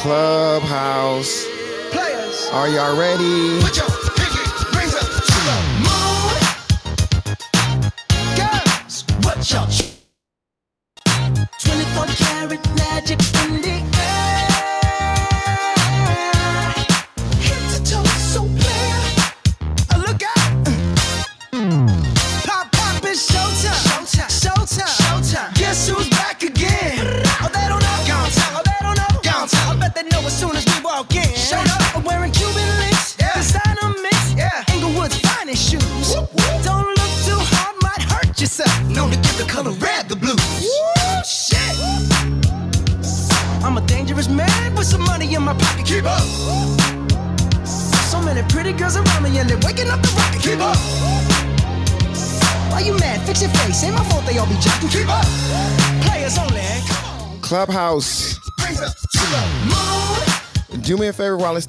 Clubhouse. Players. Are y'all ready?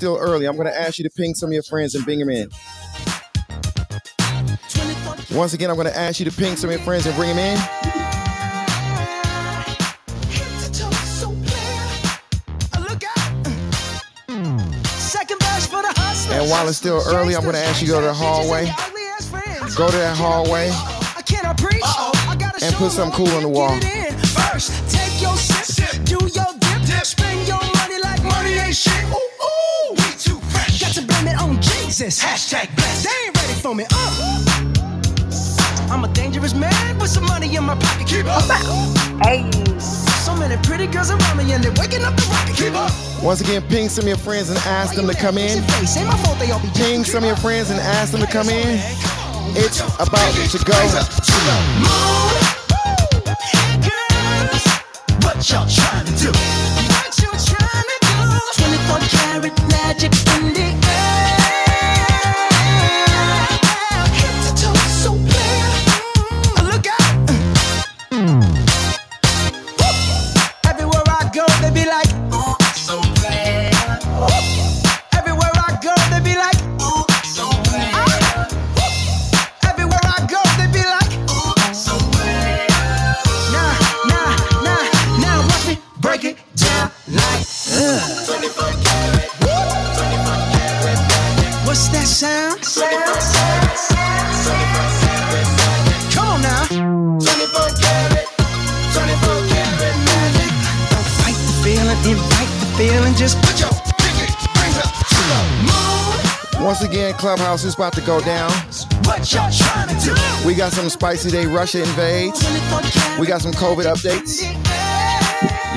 Still early. I'm going to ask you to ping some of your friends and bring them in. Once again, I'm going to ask you to ping some of your friends and bring them in. to. And while it's still early, I'm gonna ask you to go to the hallway. Go to that hallway And put something cool on the wall. On Hashtag blessed. They ain't ready for me. Uh. I'm a dangerous man with some money in my pocket. Keep up. Hey, So many pretty girls around me and they're waking up the rocket. Keep up. Once again, ping some of your friends and ask them to come in. Fix your face. Ain't my fault they all be Ping some of your friends and ask them to come in. It's about to go. Girls, what y'all trying to do? What you trying to do? 24 karat magic Clubhouse is about to go down. What y'all trying to do? We got some spicy day Russia invades. We got some COVID updates.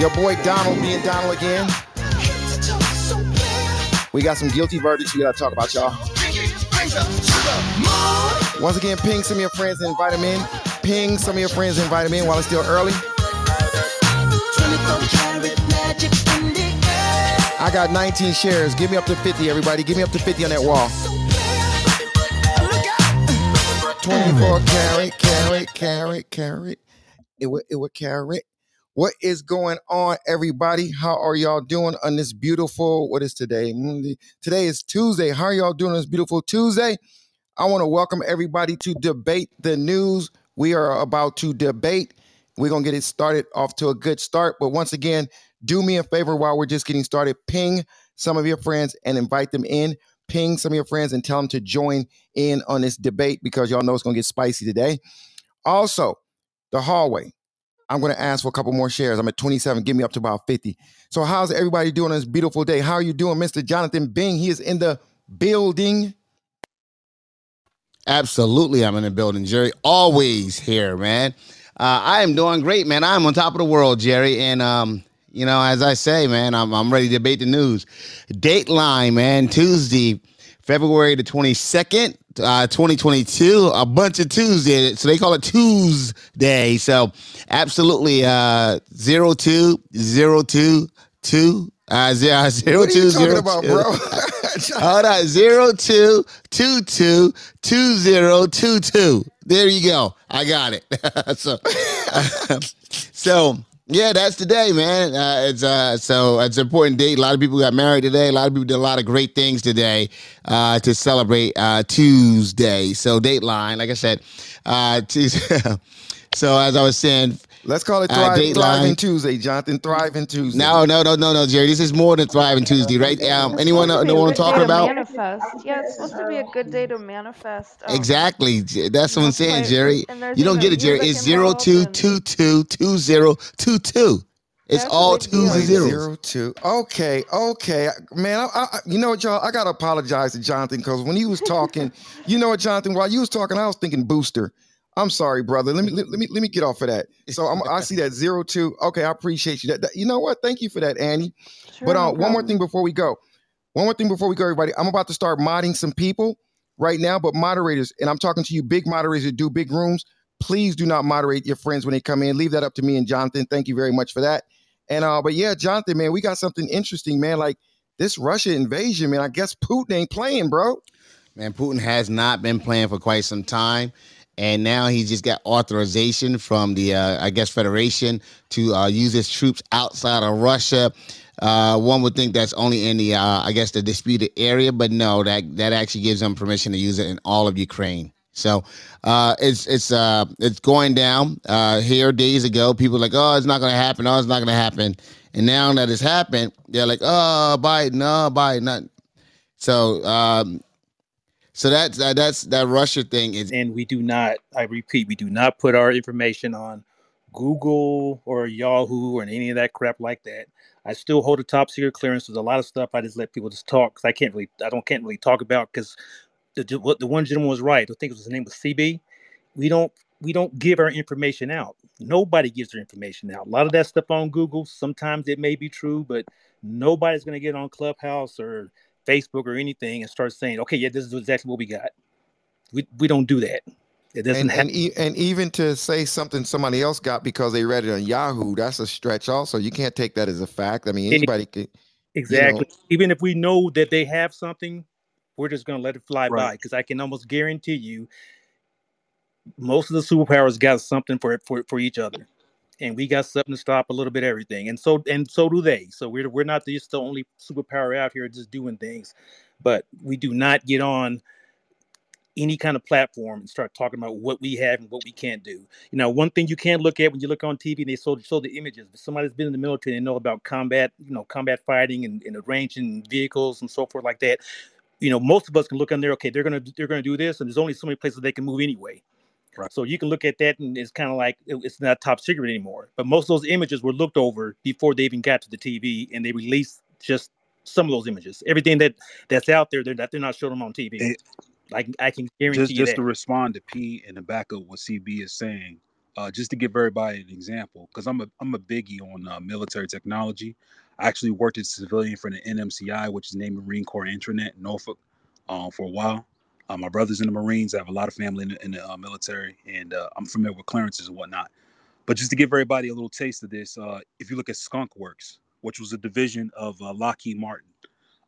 Your boy Donald being Donald again. Head to toe, so clear. We got some guilty verdicts we got to talk about, y'all. Pinky rings up to the moon. Once again, ping some of your friends and invite them in. Ping some of your friends and invite them in while it's still early. 24 karat magic in the air. I got 19 shares. Give me up to 50, everybody. Give me up to 50 on that wall. 24 carat, carat, carat, carat. It would, it would carrot. What is going on, everybody? How are y'all doing on this beautiful, what is today? Today is Tuesday. How are y'all doing on this beautiful Tuesday? I want to welcome everybody to Debate the News. We are about to debate. We're to get it started off to a good start. But once again, do me a favor while we're just getting started. Ping some of your friends and invite them in. Ping some of your friends and tell them to join in on this debate because y'all know it's going to get spicy today. Also, the hallway. I'm going to ask for a couple more shares. I'm at 27. Give me up to about 50. So, how's everybody doing on this beautiful day? How are you doing, Mr. Jonathan Bing? He is in the building. Absolutely, I'm in the building, Jerry. Always here, man. Uh, I am doing great, man. I'm on top of the world, Jerry. And um, you know, as I say, man, I'm I'm ready to debate the news. Dateline, man, Tuesday, February the 22nd, uh, 2022. A bunch of Tuesday, so they call it Tuesday. So absolutely, uh, zero two zero two two. Uh, zero, zero, What are two, you talking zero, about, two. bro? Hold on, zero two two two two zero two two. There you go. I got it. so so yeah, that's today, man. Uh, it's uh, so it's an important date. A lot of people got married today. A lot of people did a lot of great things today uh, to celebrate uh, Tuesday. So Dateline, like I said, uh, Tuesday. so as I was saying, Let's call it Uh, Thrive, Dateline. Thriving Tuesday, Jonathan. Thriving Tuesday. no, no, no, no, no, Jerry. This is more than Thriving Tuesday, right? Um, anyone know, It's know what I'm to be a talking about? to Manifest. Yeah, it's supposed to be a good day to manifest. um, Exactly. That's what I'm saying. Jerry. You don't get it, Jerry. It's zero involved two and- two two two zero two two. It's That's a all big twos and Wait, zeros. zero two. Okay, okay, man. I, I, you know what, y'all? I gotta apologize to Jonathan because when he was talking, you know what, Jonathan? While you was talking, I was thinking booster. I'm sorry, brother. Let me let, let me let me get off of that. So I'm, I see that zero two. Okay, I appreciate you. That, that- you know what? Thank you for that, Annie. Sure, But no uh, one more thing before we go. One more thing before we go, everybody. I'm about to start modding some people right now, but moderators, and I'm talking to you, big moderators that do big rooms. Please do not moderate your friends when they come in. Leave that up to me and Jonathan. Thank you very much for that. And uh, but yeah, Jonathan, man, we got something interesting, man. Like this Russia invasion, man. I guess Putin ain't playing, bro. Man, Putin has not been playing for quite some time. And now he's just got authorization from the, uh, I guess, Federation to uh, use his troops outside of Russia. Uh, one would think that's only in the, uh, I guess, the disputed area, but no, that that actually gives them permission to use it in all of Ukraine. So uh, it's it's uh, it's going down. Uh, here days ago, people like, oh, it's not going to happen. Oh, it's not going to happen. And now that it's happened, they're like, oh, Biden, no, Biden, not. So um, so that's uh, that's that Russia thing is and we do not i repeat we do not put our information on google or yahoo or any of that crap like that. I still hold a top secret clearance. There's a lot of stuff i just let people just talk because i can't really i don't can't really talk about because the, the what the one gentleman was right. I think it was his name was cb we don't we don't give our information out. Nobody gives their information out. A lot of that stuff on google sometimes it may be true but nobody's going to get on clubhouse or facebook or anything and start saying okay yeah this is exactly what we got we, we don't do that it doesn't And happen and, e- and even to say something somebody else got because they read it on Yahoo, that's a stretch. Also, you can't take that as a fact. I mean, anybody could. Exactly. Even if we know that they have something, we're just going to let it fly by because I can almost guarantee you most of the superpowers got something for for for each other. And we got something to stop a little bit everything. And so and so do they. So we're we're not just the only superpower out here just doing things. But we do not get on any kind of platform and start talking about what we have and what we can't do. You know, one thing you can't look at when you look on TV and they show, show the images. But somebody's been in the military and know about combat, you know, combat fighting and, and arranging vehicles and so forth like that. You know, most of us can look on there. Okay, they're gonna they're gonna do this, and there's only so many places they can move anyway. Right. So you can look at that, and it's kind of like it- it's not top secret anymore. But most of those images were looked over before they even got to the TV, and they released just some of those images. Everything that that's out there, they're not they're not showing them on TV. It- like I can guarantee just you just that. to respond to P and to back up what CB is saying, uh, just to give everybody an example, because I'm a I'm a biggie on uh, military technology. I actually worked as a civilian for the NMCI, which is Navy Marine Corps Intranet Norfolk, um, for a while. Uh, my brother's in the Marines. I have a lot of family in the, in the uh, military, and uh, I'm familiar with clearances and whatnot. But just to give everybody a little taste of this, uh, if you look at Skunk Works, which was a division of uh, Lockheed Martin,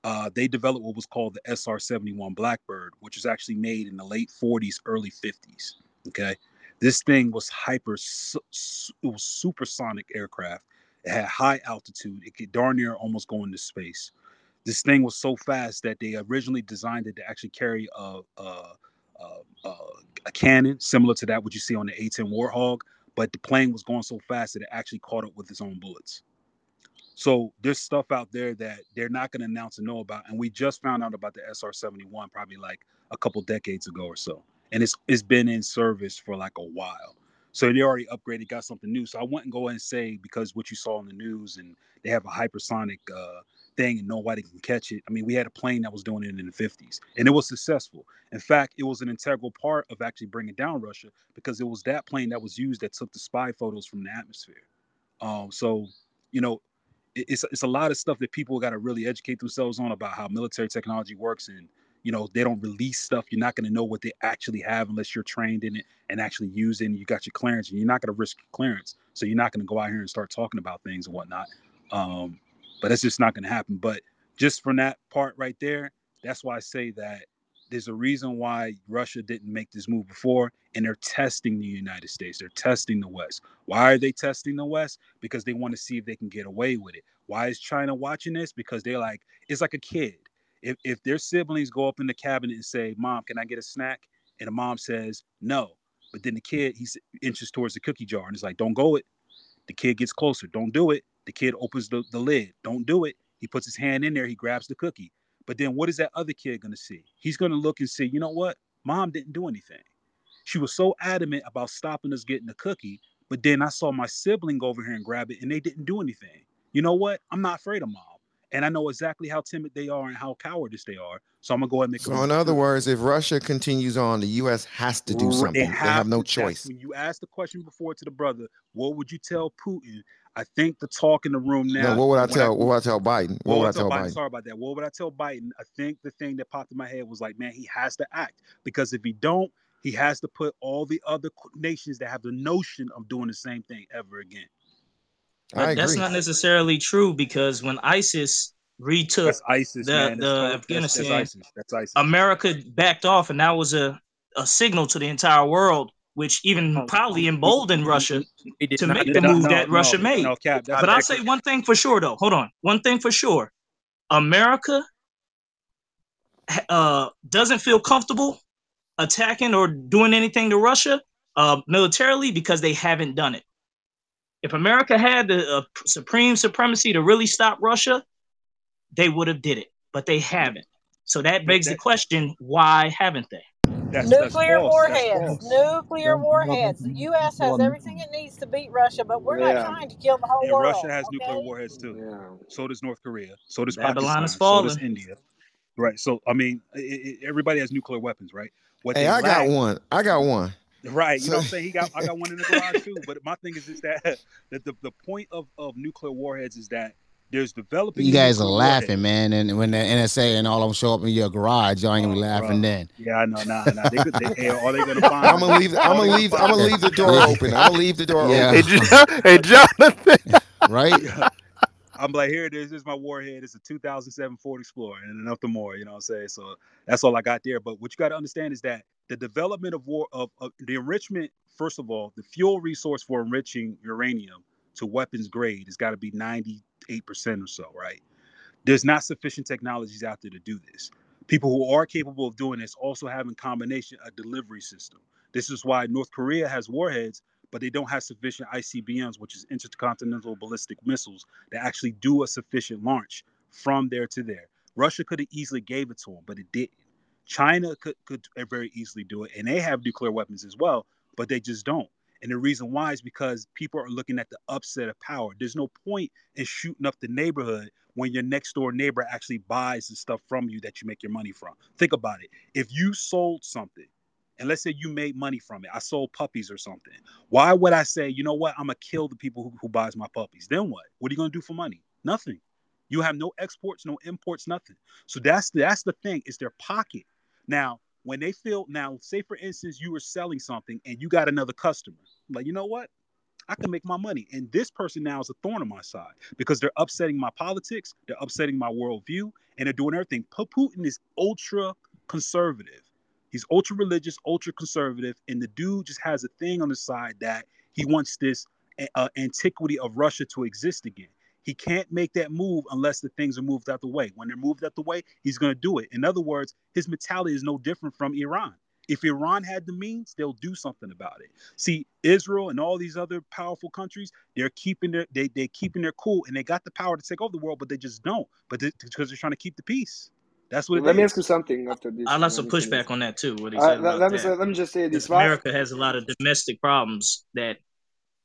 uh, they developed what was called the SR-71 Blackbird, which was actually made in the late 40s, early 50s. Okay, this thing was hyper, su- su- it was supersonic aircraft. It had high altitude. It could darn near almost go into space. This thing was so fast that they originally designed it to actually carry a a, a, a, cannon similar to that what you see on the A-10 Warthog, but the plane was going so fast that it actually caught up with its own bullets. So there's stuff out there that they're not going to announce and know about, and we just found out about the SR-71 probably like a couple decades ago or so, and it's it's been in service for like a while. So they already upgraded, got something new. So I wouldn't go and say because what you saw in the news and they have a hypersonic uh, thing and nobody can catch it. I mean, we had a plane that was doing it in the 50s, and it was successful. In fact, it was an integral part of actually bringing down Russia because it was that plane that was used that took the spy photos from the atmosphere. Um, so you know, it- it's it's a lot of stuff that people got to really educate themselves on about how military technology works and you know they don't release stuff you're not going to know what they actually have unless you're trained in it and actually use it and you got your clearance and you're not going to risk clearance so you're not going to go out here and start talking about things and whatnot um but that's just not going to happen but just from that part right there that's why i say that there's a reason why Russia didn't make this move before, and they're testing the United States. They're testing the West. Why are they testing the West? Because they want to see if they can get away with it. Why is China watching this? Because they're like, it's like a kid. If, if their siblings go up in the cabinet and say, Mom, can I get a snack? And the mom says, No. But then the kid, he inches towards the cookie jar and it's like, Don't go it. The kid gets closer. Don't do it. The kid opens the, the lid. Don't do it. He puts his hand in there. He grabs the cookie. But then what is that other kid going to see? He's going to look and say, you know what? Mom didn't do anything. She was so adamant about stopping us getting the cookie. But then I saw my sibling over here and grab it and they didn't do anything. You know what? I'm not afraid of mom. And I know exactly how timid they are and how cowardice they are. So I'm gonna go ahead and make. So in other words, if Russia continues on, the U.S. has to do something. They have no choice. When you asked the question before to the brother, what would you tell Putin? I think the talk in the room now. No, what would I tell? I, what would I tell Biden? What, what would I tell Biden? Biden? Sorry about that. What would I tell Biden? I think the thing that popped in my head was like, man, he has to act because if he don't, he has to put all the other nations that have the notion of doing the same thing ever again. But that's not necessarily true because when ISIS retook that's ISIS, the, man. the That's, Afghanistan, that's, ISIS. That's ISIS. America backed off, and that was a, a signal to the entire world which even probably emboldened Russia to make the move that Russia made. but I'll say one thing for sure, though. Hold on. One thing for sure. America uh, doesn't feel comfortable attacking or doing anything to Russia uh, militarily because they haven't done it. If America had the uh, supreme supremacy to really stop Russia, they would have did it, but they haven't. So that begs the question: Why haven't they? That's, nuclear that's warheads. Nuclear warheads. The U.S. has everything it needs to beat Russia, but we're Yeah. not trying to kill the whole And world. Russia has okay? nuclear warheads too. Yeah. So does North Korea. So does Babylon Pakistan. is So does. India. Right. So I mean, i i everybody has nuclear weapons, right? What Hey, they I got one. I got one. Right. You know what I'm saying? He got I got one in the garage too. But my thing is just that that the, the point of, of nuclear warheads is that there's developing You guys are laughing, warheads. man. And when the NSA and all of them show up in your garage, y'all ain't gonna be Oh, laughing bruh. then. Yeah, I know, nah, nah. They, could- they, hey, are they gonna find I'm gonna leave. I'm are gonna leave. I'm gonna leave the door open. I'm gonna leave the door Yeah. Open. Jo- hey, Jonathan. Right? I'm like, here it is. This is my warhead. It's a 2007 Ford Explorer and nothing more. You know what I'm saying? So that's all I got there. But what you got to understand is that the development of war of, of the enrichment, first of all, the fuel resource for enriching uranium to weapons grade has got to be 98% or so, right? There's not sufficient technologies out there to do this. People who are capable of doing this also have in combination a delivery system. This is why North Korea has warheads, but they don't have sufficient ICBMs, which is intercontinental ballistic missiles, that actually do a sufficient launch from there to there. Russia could have easily gave it to them, but it didn't. China could, could very easily do it, and they have nuclear weapons as well, but they just don't. And the reason why is because people are looking at the upset of power. There's no point in shooting up the neighborhood when your next door neighbor actually buys the stuff from you that you make your money from. Think about it. If you sold something, and let's say you made money from it, I sold puppies or something. Why would I say, you know what, I'm gonna kill the people who, who buys my puppies? Then what? What are you gonna do for money? Nothing. You have no exports, no imports, nothing. So that's that's the thing. It's their pocket. Now, when they feel now, say for instance, you were selling something and you got another customer. Like, you know what? I can make my money. And this person now is a thorn on my side because they're upsetting my politics, they're upsetting my worldview, and they're doing everything. Putin is ultra conservative. He's ultra religious, ultra conservative, and the dude just has a thing on the side that he wants this uh, antiquity of Russia to exist again. He can't make that move unless the things are moved out the way. When they're moved out the way, he's going to do it. In other words, his mentality is no different from Iran. If Iran had the means, they'll do something about it. See, Israel and all these other powerful countries, they're keeping their they they're keeping their cool and they got the power to take over the world, but they just don't. But they, because they're trying to keep the peace. That's what it Let me ask you something after this. I'll have some Let me say this. pushback on that too. What he Uh, said let, about let me that. say, let me just say this. America has a lot of domestic problems that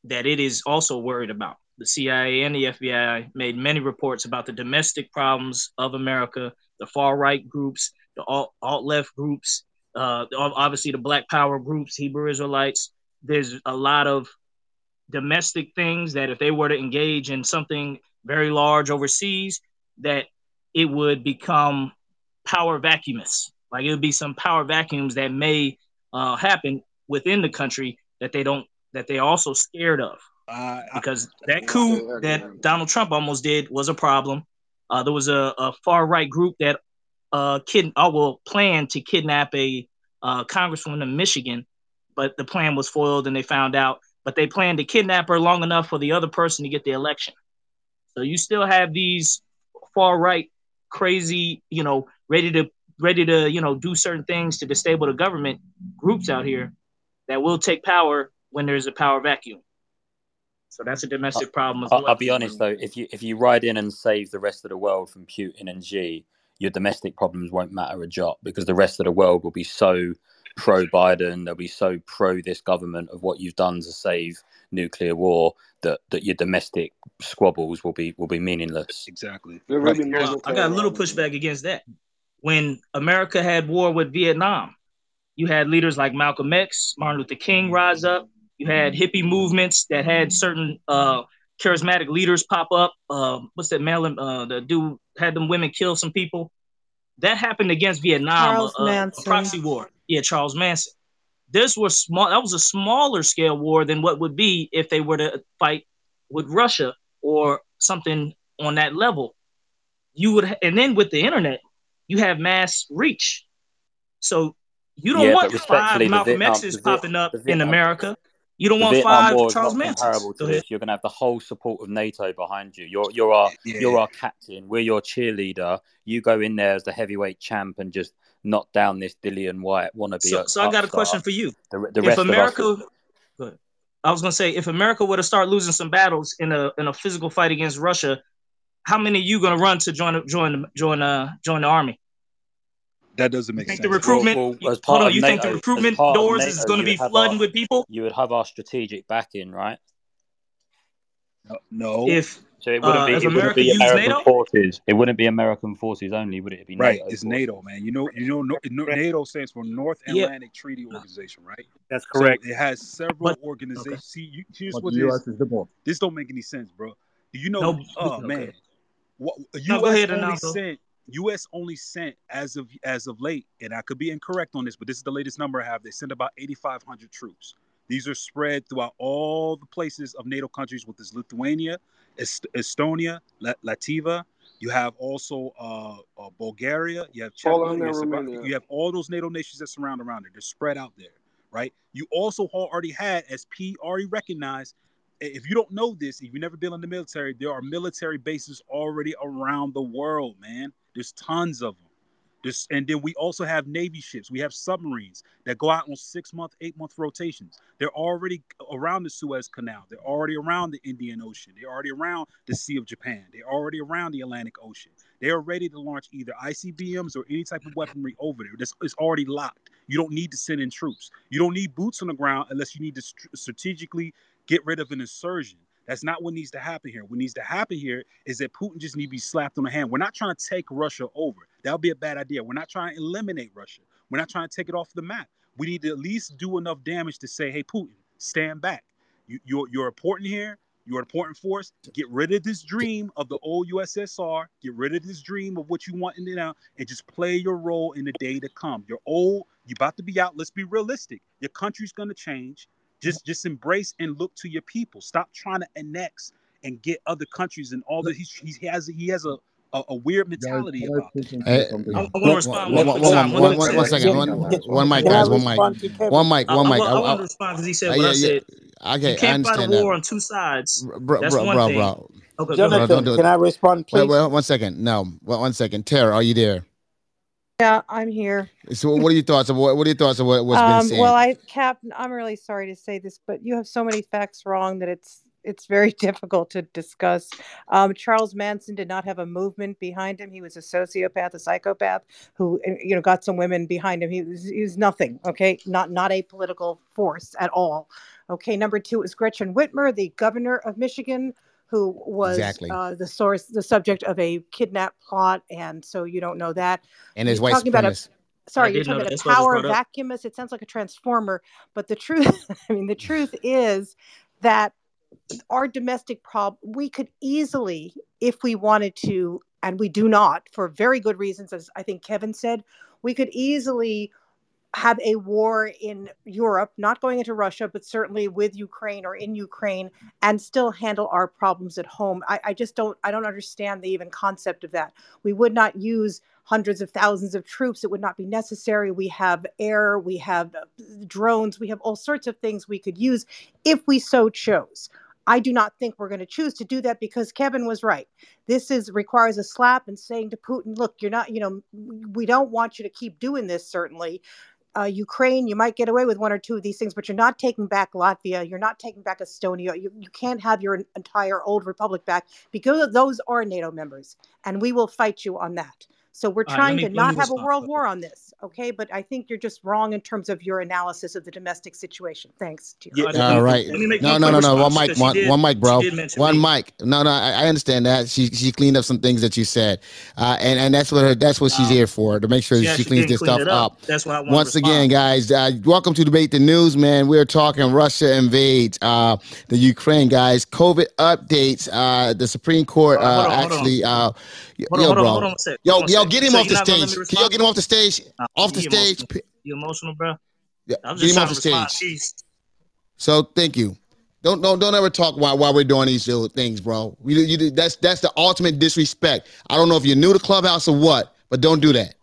that it is also worried about. The CIA and the FBI made many reports about the domestic problems of America, the far right groups, the alt, left groups, uh, obviously the Black Power groups, Hebrew Israelites. There's a lot of domestic things that if they were to engage in something very large overseas, that it would become power vacuumous. Like it would be some power vacuums that may uh, happen within the country that they don't that they're also scared of Uh, because that coup that. Donald Trump almost did was a problem. Uh, there was a, a far right group that uh, kid, oh, well, planned to kidnap a uh, congresswoman in Michigan, but the plan was foiled and they found out. But they planned to kidnap her long enough for the other person to get the election. So you still have these far right, crazy, you know, ready to ready to you know do certain things to disable the government groups out here that will take power when there's a power vacuum. So that's a domestic problem as I'll, well. I'll be honest though, if you if you ride in and save the rest of the world from Putin and Xi, your domestic problems won't matter a jot because the rest of the world will be so pro Biden, they'll be so pro this government of what you've done to save nuclear war that that your domestic squabbles will be will be meaningless. Exactly. There will Well, I got a little pushback against that. When America had war with Vietnam, you had leaders like Malcolm X, Martin Luther King rise up. You had hippie movements that had certain uh, charismatic leaders pop up. Uh, what's that man? Uh, the dude had them women kill some people. That happened against Vietnam, a- a, a proxy war. Yeah, Charles Manson. This was small. That was a smaller scale war than what would be if they were to fight with Russia or something on that level. You would, and then with the internet, you have mass reach. So you don't Yeah, want but respectfully, five the Malcolm Vietnam- X's the popping up the in Vietnam- America. You don't want Vietnam five War is Charles not to Go ahead. this. You're going to have the whole support of NATO behind you. You're you're our you're our captain. We're your cheerleader. You go in there as the heavyweight champ and just knock down this Dillian Whyte wannabe. So, so I got a upstart. question for you. The, the if rest America, of us, I was gonna say, if America were to start losing some battles in a in a physical fight against Russia, how many of you gonna run to join join join uh join the army? That doesn't make sense. the recruitment? Well, well, as hold part on, of you think the recruitment part of doors is gonna be would flooding our- with people? you would have our strategic backing, right? No. If So it wouldn't uh, be it wouldn't be American NATO, forces. It wouldn't be American forces only, would it? It'd be Right, NATO it's forces. NATO, man. You know, you know, no, no- NATO stands for North Yeah. Atlantic Treaty Organization, right? That's So correct. it has several But- organizations. See, you, here's But what the this. US is the this don't make any sense, bro. Do you know? no. oh okay. man, what No, U.S. go ahead, only Analdo. sent U.S. only sent as of as of late, and I could be incorrect on this, but this is the latest number I have. They sent about 8,500 troops. These are spread throughout all the places of NATO countries, with this Lithuania, Est- Estonia, La- Latvia. You have also uh, uh, Bulgaria. You have Czech, Poland you and have Slovakia, Romania. You have all those NATO nations that surround around it. They're spread out there, right? You also already had, as P already recognized, if you don't know this, if you've never been in the military, there are military bases already around the world, man. There's tons of them. And then we also have Navy ships. We have submarines that go out on six month, eight month rotations. They're already around the Suez Canal. They're already around the Indian Ocean. They're already around the Sea of Japan. They're already around the Atlantic Ocean. They are ready to launch either ICBMs or any type of weaponry over there. This is already locked. You don't need to send in troops. You don't need boots on the ground unless you need to st- strategically get rid of an insurgent. That's not what needs to happen here. What needs to happen here is that Putin just need to be slapped on the hand. We're not trying to take Russia over. That would be a bad idea. We're not trying to eliminate Russia. We're not trying to take it off the map. We need to at least do enough damage to say, hey, Putin, stand back. You, you're, you're important here. You're an important force. Get rid of this dream of the old USSR. Get rid of this dream of what you want in it now, and just play your role in the day to come. You're old. You're about to be out. Let's be realistic. Your country's gonna change. Just just embrace and look to your people. Stop trying to annex and get other countries and all that. He's, he has he has a, a, a weird mentality about it. Hey, I, I want to one, second. One, one mic, guys. One mic. respond to Kevin? One mic. One mic. I, I I, want to respond because he said uh, what yeah, I yeah. said. Okay, You can't fight understand a that, war on two sides. bro, That's bro, one bro, thing. bro. Okay, go. Bro, don't Jonathan, do can. I respond, Wait, please? wait, one second. No, well, one second. Tara, are you there? Yeah, I'm here. So, what are your thoughts of what? What are your thoughts of what, what's been Um, said? well, I, Captain, I'm really sorry to say this, but you have so many facts wrong that it's it's very difficult to discuss. Um, Charles Manson did not have a movement behind him. He was a sociopath, a psychopath who, uh, you know, got some women behind him. He was, he was nothing. Okay, not not a political force at all. Okay, number two is Gretchen Whitmer, the governor of Michigan, who was Exactly. uh, the source, the subject of a kidnap plot, and so you don't know that. and his You're white talking about a supremacist. I sorry, you're talking about a why I just power brought vacuumist. It sounds like a transformer, but the truth, I mean, the truth is that our domestic problem, we could easily, if we wanted to, and we do not, for very good reasons, as I think Kevin said, we could easily have a war in Europe, not going into Russia, but certainly with Ukraine or in Ukraine, and still handle our problems at home. I, I just don't I don't understand the even concept of that. We would not use hundreds of thousands of troops. It would not be necessary. We have air, we have uh, drones, we have all sorts of things we could use if we so chose. I do not think we're going to choose to do that because Kevin was right. This is requires a slap and saying to Putin, "Look, you're not. You know, we don't want you to keep doing this. Certainly, uh, Ukraine, you might get away with one or two of these things, but you're not taking back Latvia. You're not taking back Estonia. You, you can't have your entire old republic back because those are NATO members, and we will fight you on that. So we're All right, let trying me to not have a world war on this, okay? But I think you're just wrong in terms of your analysis of the domestic situation. Thanks, Tira. Yeah, let All me- right. let me make No, no, no, no. One response, mic, one, did- one mic, bro. One me. mic. No, no. I, I understand that. She she cleaned up some things that you said, uh, and and that's what her, that's what she's No. here for to make sure She she cleans this clean stuff up. up. That's why I want Once respond. again, guys, uh, welcome to debate the news, man. We're talking Russia invades uh, the Ukraine, guys. COVID updates. Uh, the Supreme Court Hold on, uh, hold on, hold on. actually. Uh, Hold yo, on, hold on, bro. hold on. Yo, Hold on a yo, sec. get him So off the not gonna let stage. Can y'all get him off the stage? Off the stage. emotional. You emotional, bro? Yeah, I was get him off the stage. So thank you. Don't don't don't ever talk while while we're doing these little things, bro. You, you that's that's the ultimate disrespect. I don't know if you're new to Clubhouse or what, but don't do that.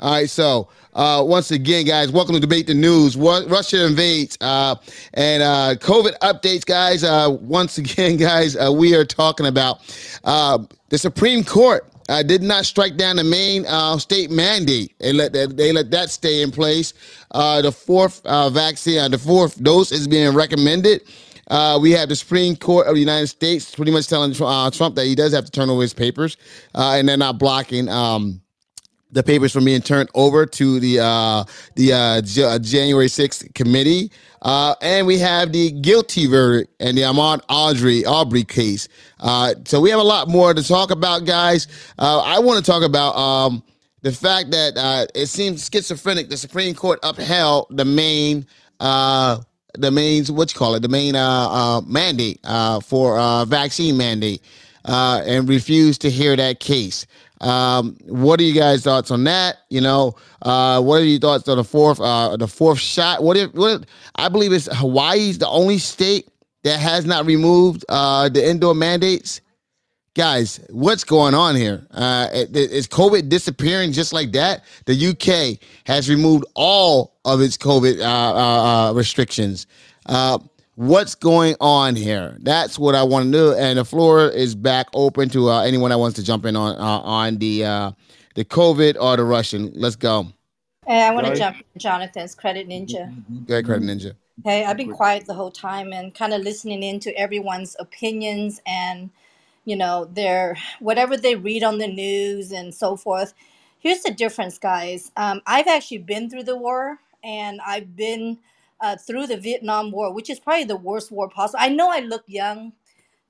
All right, so uh, once again, guys, welcome to debate the news. Ru- Russia invades uh, and uh, COVID updates, guys. Uh, once again, guys, uh, we are talking about uh, the Supreme Court. Uh, did not strike down the Maine uh, state mandate. They let that they let that stay in place. Uh, the fourth uh, vaccine, uh, the fourth dose is being recommended. Uh, we have the Supreme Court of the United States pretty much telling Trump that he does have to turn over his papers, and they're not blocking. Um, the papers from being turned over to the uh, the uh, J- uh, January 6th committee. Uh, and we have the guilty verdict and the Ahmaud Audrey Arbery case. Uh, so we have a lot more to talk about, guys. Uh, I want to talk about um, the fact that uh, it seems schizophrenic. The Supreme Court upheld the Maine uh, the Maine what you call it the Maine uh, uh, mandate uh, for uh, vaccine mandate uh, and refused to hear that case. Um, what are you guys' thoughts on that? You know, uh, what are your thoughts on the fourth, uh, the fourth shot? What if, what if, I believe it's Hawaii's the only state that has not removed uh, the indoor mandates. Guys, what's going on here? Uh, is COVID disappearing just like that? The UK has removed all of its COVID uh, uh, uh, restrictions. What's going on here? That's what I want to do. And the floor is back open to uh, anyone that wants to jump in on uh, on the uh, the COVID or the Russian. Let's go. Hey, I want to jump in Jonathan's credit ninja. Go ahead, Credit Ninja. Hey, I've been quiet the whole time and kind of listening into everyone's opinions and you know their whatever they read on the news and so forth. Here's the difference, guys. Um, I've actually been through the war and I've been uh, through the Vietnam War, which is probably the worst war possible. I know I look young,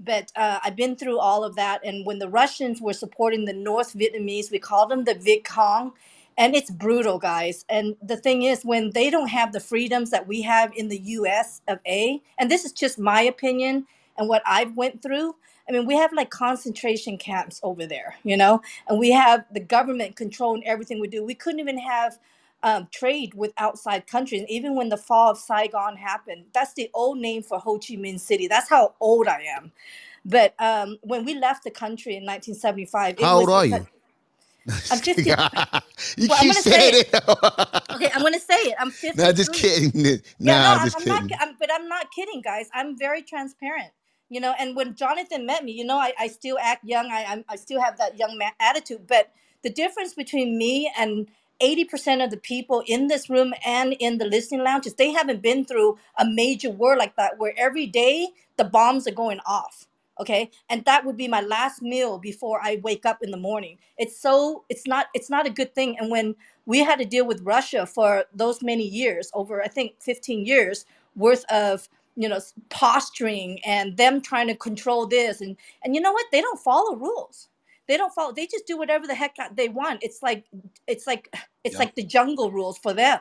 but uh, I've been through all of that. And when the Russians were supporting the North Vietnamese, we called them the Viet Cong. And it's brutal, guys. And the thing is, when they don't have the freedoms that we have in the U.S. of A, and this is just my opinion and what I've went through. I mean, we have like concentration camps over there, you know, and we have the government controlling everything we do. We couldn't even have um, trade with outside countries. Even when the fall of Saigon happened, that's the old name for Ho Chi Minh City. That's how old I am. But um, when we left the country in 1975, it How old are you? I'm 50. you Well, I'm keep gonna say saying it. it. Okay, I'm gonna say it. I'm 53. no, just kidding. Yeah, Nah, no, I'm, just I'm kidding. not. I'm, but I'm not kidding, guys. I'm very transparent. You know, and when Jonathan met me, you know, I, I still act young. I I'm, I still have that young man attitude. But the difference between me and 80% of the people in this room and in the listening lounges, they haven't been through a major war like that, where every day the bombs are going off. Okay, and that would be my last meal before I wake up in the morning. It's so it's not it's not a good thing. And when we had to deal with Russia for those many years, over I think 15 years worth of you know posturing and them trying to control this and and you know what? They don't follow rules. They don't follow. They just do whatever the heck they want. It's like it's like it's Yep. like the jungle rules for them.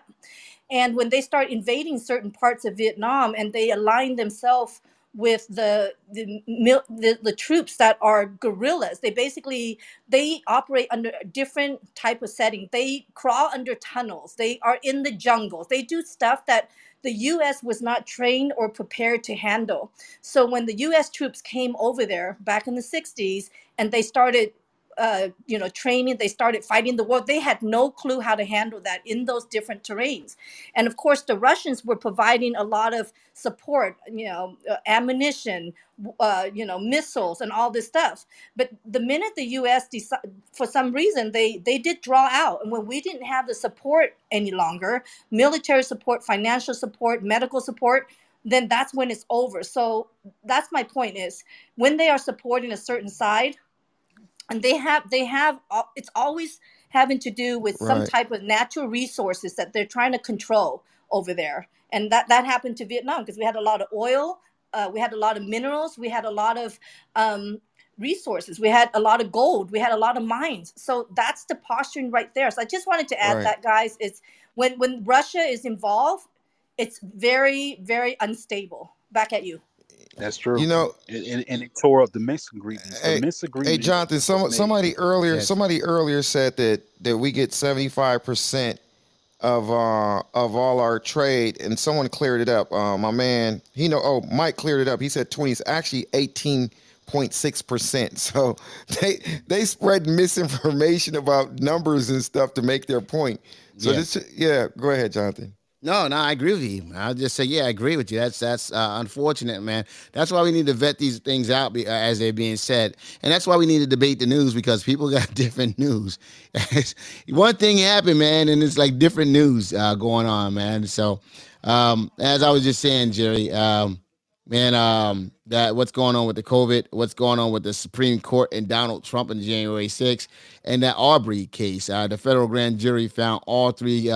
And when they start invading certain parts of Vietnam and they align themselves with the the, the the troops that are guerrillas. They basically they operate under a different type of setting. They crawl under tunnels. They are in the jungles. They do stuff that the U.S. was not trained or prepared to handle. So when the U.S. troops came over there back in the '60s and they started uh, you know, training. They started fighting the war. They had no clue how to handle that in those different terrains. And of course, the Russians were providing a lot of support, you know, uh, ammunition, uh, you know, missiles, and all this stuff. But the minute the U.S. decided, for some reason, they they did draw out, and when we didn't have the support any longer, military support, financial support, medical support. Then that's when it's over. So that's my point is when they are supporting a certain side, and they have they have it's always having to do with some type of natural resources that they're trying to control over there. And that that happened to vietnam because we had a lot of oil uh, we had a lot of minerals we had a lot of um, resources we had a lot of gold we had a lot of mines. So that's the posturing right there. So i just wanted to add Right. that guys it's when when russia is involved it's very very unstable. Back at you That's true. You know, and, and, and it tore up the Minsk agreement. hey, the Minsk hey, Jonathan. Some somebody earlier, Yes. somebody earlier said that that we get seventy five percent of uh of all our trade, and someone cleared it up. Uh, my man, he know. Oh, Mike cleared it up. He said twenty is actually eighteen point six percent. So they they spread misinformation about numbers and stuff to make their point. So Yeah. this, yeah. Go ahead, Jonathan. No, no, I agree with you. I'll just say, yeah, I agree with you. That's that's uh, unfortunate, man. That's why we need to vet these things out be, uh, as they're being said, and that's why we need to debate the news because people got different news. One thing happened, man, and it's like different news uh, going on, man. So, um, as I was just saying, Jerry, um, man, um, that what's going on with the COVID, what's going on with the Supreme Court and Donald Trump in January 6th, and that Arbery case. Uh, the federal grand jury found all three.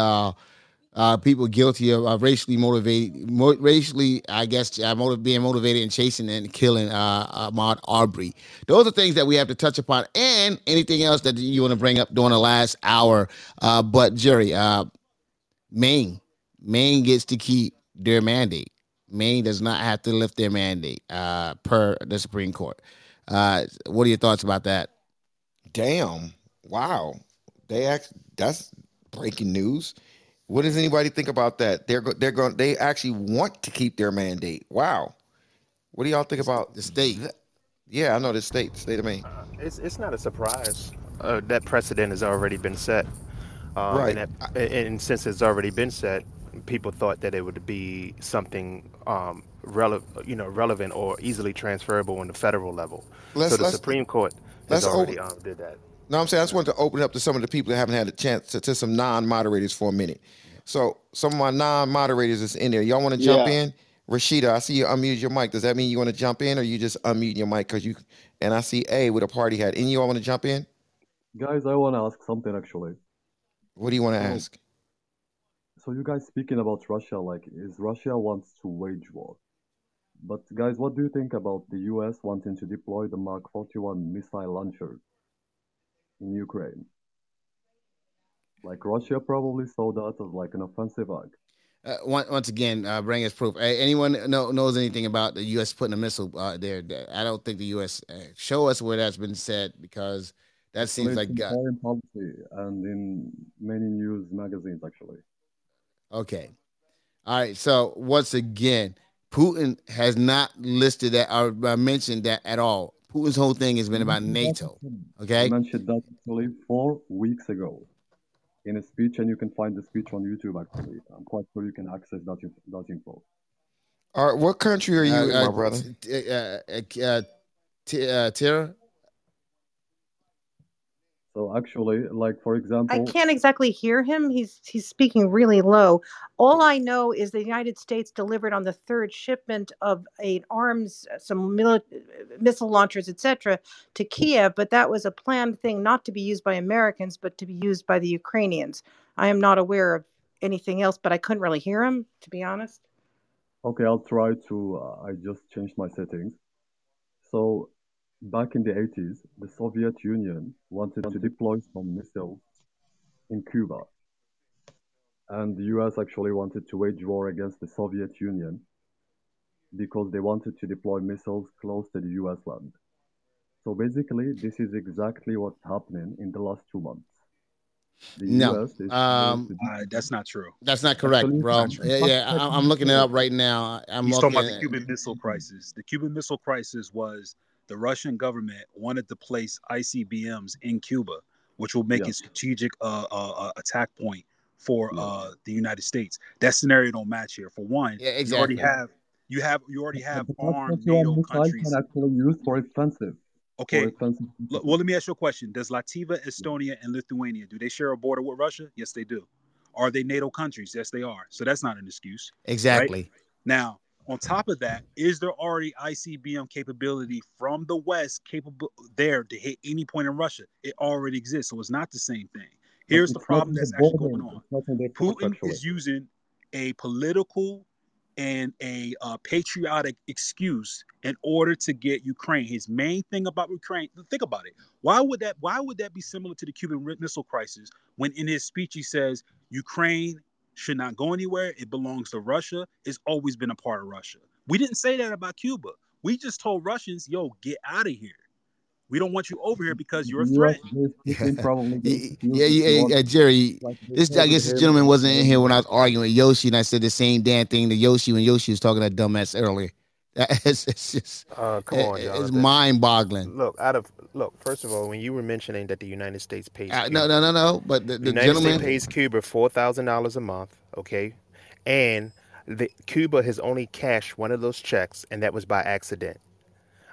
Uh, uh, people guilty of uh, racially motivated, mo- racially, I guess, uh, being motivated and chasing and killing uh, Ahmaud Arbery. Those are things that we have to touch upon, and anything else that you want to bring up during the last hour. Uh, but Jerry, uh, Maine, Maine gets to keep their mandate. Maine does not have to lift their mandate uh, per the Supreme Court. Uh, what are your thoughts about that? Damn! Wow, they act. That's breaking news. What does anybody think about that? They're they're going. They actually want to keep their mandate. Wow. What do y'all think about the state? Yeah, I know the state, state of Maine. It's it's not a surprise. Uh, that precedent has already been set, um, Right. and, that, and since it's already been set, people thought that it would be something um, relevant, you know, relevant or easily transferable on the federal level. Let's- so the Supreme Court has already over- um, did that. No, I'm saying I just wanted to open it up to some of the people that haven't had a chance to, to some non-moderators for a minute. So some of my non-moderators is in there. Y'all want to jump Yeah. in? Rashida, I see you unmute your mic. Does that mean you want to jump in, or you just unmute your mic because you? And I see A with a party hat. Any of y'all want to jump in? Guys, I want to ask something actually. What do you want to So, ask? so you guys speaking about Russia, like, is Russia wants to wage war? But guys, what do you think about the US wanting to deploy the Mark 41 missile launchers in Ukraine? Like Russia probably saw that as like an offensive act. Uh, once, once again, uh, bring us proof. Anyone know, knows anything about the U.S. putting a missile uh, there? I don't think the U.S. Uh, show us where that's been said because that seems It's like in uh, foreign policy and in many news magazines actually. okay. All right. So once again, Putin has not listed that or uh, mentioned that at all. Putin's whole thing has been about NATO. Okay. I mentioned that actually four weeks ago in a speech, and you can find the speech on YouTube actually. I'm quite sure you can access that, that info. All right, what country are you Uh, in, uh, my brother? t- uh, uh, uh, t- uh, Tara? So actually, like for example, I can't exactly hear him. He's he's speaking really low. All I know is the United States delivered on the third shipment of a arms, uh, some mili- missile launchers, etc., to Kiev, but that was a planned thing not to be used by Americans, but to be used by the Ukrainians. I am not aware of anything else, but I couldn't really hear him, to be honest. okay, I'll try to. Uh, I just changed my settings. So back in the 80s, the Soviet Union wanted to deploy some missiles in Cuba, and the US actually wanted to wage war against the Soviet Union because they wanted to deploy missiles close to the US land. So basically, this is exactly what's happening in the last two months. The No, um, Uh, that's not true. that's not correct, Absolutely bro. not. Yeah, yeah, I, I'm looking it up right now. I'm He's talking about the Cuban Missile Crisis. The Cuban Missile Crisis was the Russian government wanted to place ICBMs in Cuba, which will make Yeah. a strategic uh, uh, uh, attack point for Yeah. uh, the United States. That scenario don't match here. For one, Yeah, exactly. you already have you have you already have But the Mark armed NATO countries. can actually use for offensive. For Okay, offensive. well, let me ask you a question. Does Latvia, Estonia, and Lithuania do they share a border with Russia? Yes, they do. Are they NATO countries? Yes, they are. So that's not an excuse. Exactly. Now, on top of that, is there already ICBM capability from the West capable there to hit any point in Russia? It already exists, so it's not the same thing. Here's the problem that's actually going on. Putin is using a political and a uh, patriotic excuse in order to get Ukraine. His main thing about Ukraine. Think about it. Why would that? Why would that be similar to the Cuban Missile Crisis? When in his speech he says Ukraine should not go anywhere. It belongs to Russia. It's always been a part of Russia. We didn't say that about Cuba. We just told Russians, "Yo, get out of here. We don't want you over here because you're a threat." US is Putin probably going to Yeah, yeah, yeah, yeah, Jerry. This, I guess this gentleman wasn't in here when I was arguing with Yoshi, and I said the same damn thing to Yoshi when Yoshi was talking to that dumbass earlier. It's, it's just, Uh, come it- on, it's mind-boggling. Look, out of look. First of all, when you were mentioning that the United States pays Uh, Cuba, no, no, no, no. But the, the United States pays Cuba four thousand dollars a month. Okay, and the Cuba has only cashed one of those checks, and that was by accident.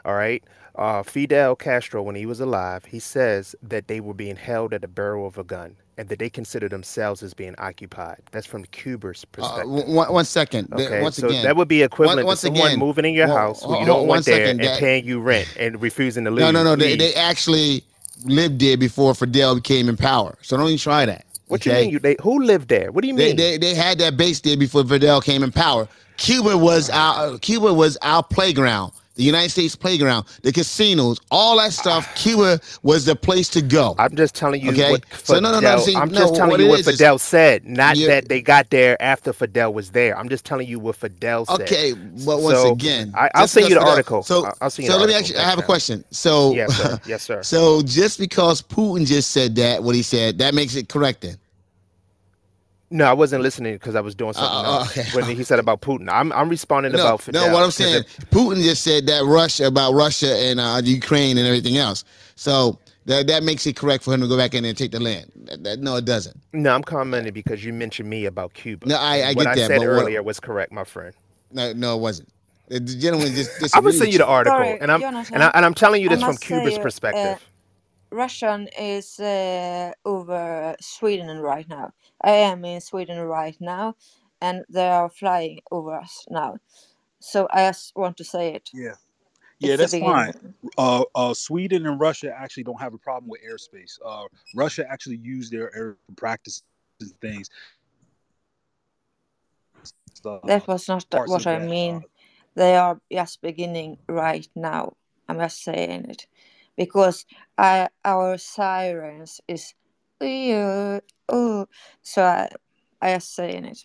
All right. Uh, Fidel Castro, when he was alive, he says that they were being held at the barrel of a gun, and that they consider themselves as being occupied. That's from Cuba's uh, perspective. w- one, one second. Okay, once so again, that would be equivalent Once- to someone again, moving in your well, house who you don't want there second, and that- paying you rent and refusing to leave. no, no, no. They, they actually lived there before Fidel became in power. So don't even try that. what you mean? You they who lived there? What do you They, mean? they they had that base there before Fidel came in power. Cuba was our Cuba was our playground. The United States playground, the casinos, all that stuff. Cuba was the place to go. I'm just telling you Okay? what So Fidel. no, no, no, I'm saying- I'm no, just telling what you what is is- Fidel said, not You- that they got there after Fidel was there. I'm just telling you what Fidel said. Okay, but once So, again, I, I'll send you the Fidel- article. So, I'll- I'll send you so let me actually. I have a question. So, Yes, sir. Yes, sir. So just because Putin just said that, what he said, that makes it correct then. No, I wasn't listening because I was doing something Uh, else okay. when he said about Putin. I'm I'm responding No, about Fidel. no. What I'm saying, if- Putin just said that Russia about Russia and uh, Ukraine and everything else. So that that makes it correct for him to go back in and take the land. That, that- no, it doesn't. no, I'm commenting because you mentioned me about Cuba. No, I- I what get I that, said but what- earlier was correct, my friend. No, no, it wasn't. The the gentleman just. I will disagreed send you the article, Sorry, and I'm Jonathan. and, I, and I'm telling you this from must Cuba's say, uh, perspective. Russian is uh, over Sweden right now. I am in Sweden right now, and they are flying over us now. So I just want to say it. Yeah. Yeah, It's that's fine. Uh, uh, Sweden and Russia actually don't have a problem with airspace. Uh, Russia actually use their air practices and things. Uh, That was not what I that, mean. uh, They are just beginning right now. I'm just saying it because our sirens is oh, so I I just saying it.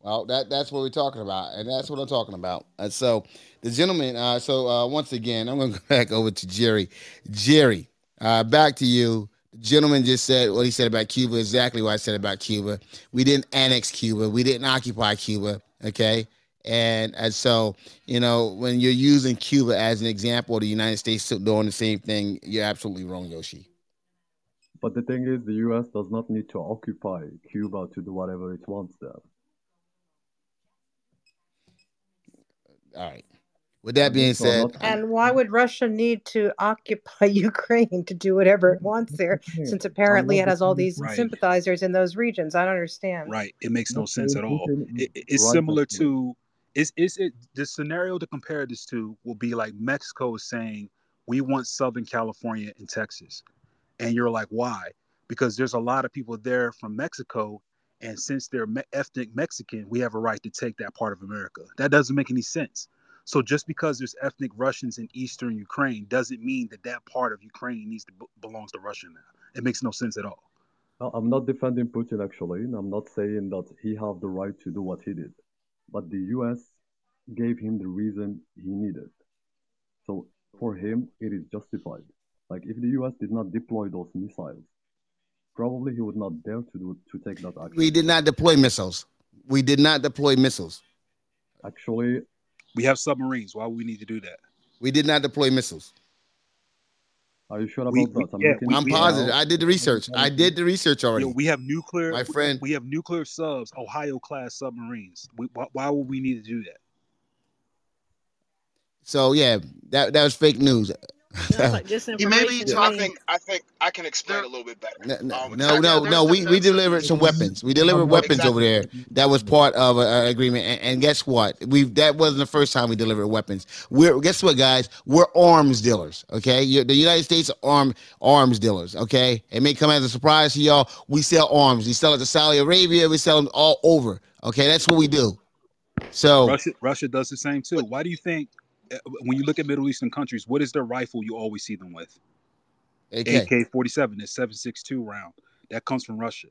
Well, that that's what we're talking about, and that's what I'm talking about. And so the gentleman. Uh, so uh, once again, I'm going to go back over to Jerry. Jerry, uh, back to you. The gentleman just said what he said about Cuba. Exactly what I said about Cuba. We didn't annex Cuba. We didn't occupy Cuba. Okay. And, and so, you know, when you're using Cuba as an example, the United States still doing the same thing, you're absolutely wrong, Yoshi. But the thing is, the US does not need to occupy Cuba to do whatever it wants there. All right. With that being said, And why would Russia need to occupy Ukraine to do whatever it wants there, since apparently it has all these Right. sympathizers in those regions? I don't understand. Right. It makes no sense at all. It, is it- it's similar to it's it's it the scenario to compare this to will be like Mexico is saying we want Southern California and Texas, and you're like why? Because there's a lot of people there from Mexico, and since they're me- ethnic Mexican, we have a right to take that part of America. That doesn't make any sense. So just because there's ethnic Russians in eastern Ukraine doesn't mean that that part of Ukraine needs to b- belongs to Russia now. It makes no sense at all. Now, I'm not defending Putin actually. I'm not saying that he have the right to do what he did, but the U.S. gave him the reason he needed. So for him, it is justified. Like if the U.S. did not deploy those missiles, probably he would not dare to do to take that action. We did not deploy missiles. We did not deploy missiles. Actually, We have submarines. Why would we need to do that? We did not deploy missiles. Are you sure about We, that? we I'm yeah, we, I'm we it have positive. Uh, I did the research. I did the research you know, already. we have nuclear My friend. we have nuclear subs, Ohio class submarines. We, why, why would we need to do that? So yeah, that that was fake news. Sounds like He may be disinformation I think I can explain a little bit better. No, no, Um, no, no. no, We we delivered some weapons. We delivered weapons over there. That was part of an agreement. And, and guess what? We that wasn't the first time we delivered weapons. We're guess what, guys? We're arms dealers. Okay, you the United States are arm arms dealers. Okay, it may come as a surprise to y'all. We sell arms. We sell it to Saudi Arabia. We sell them all over. Okay, that's what we do. So Russia Russia does the same too. Why do you think when you look at Middle Eastern countries, what is their rifle you always see them with? AK. Forty seven, the seven six two round. That comes from Russia,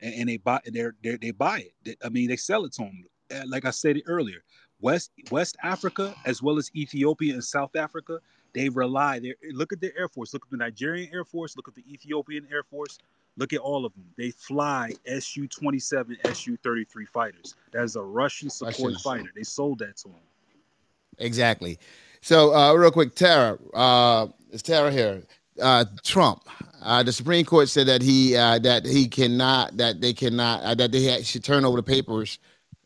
and, and they buy they they they buy it. They- I mean, they sell it to them. Uh, Like I said earlier, West West Africa as well as Ethiopia and South Africa, they rely. They look at their air force. Look at the Nigerian Air Force. Look at the Ethiopian Air Force. Look at all of them. They fly Su twenty seven, Su thirty three fighters. That is a Russian support fighter. They sold that to them. Exactly. So, uh, real quick, Tara, uh, is Tara here? Uh, Trump, uh, the Supreme Court said that he uh, that he cannot that they cannot uh, that they should turn over the papers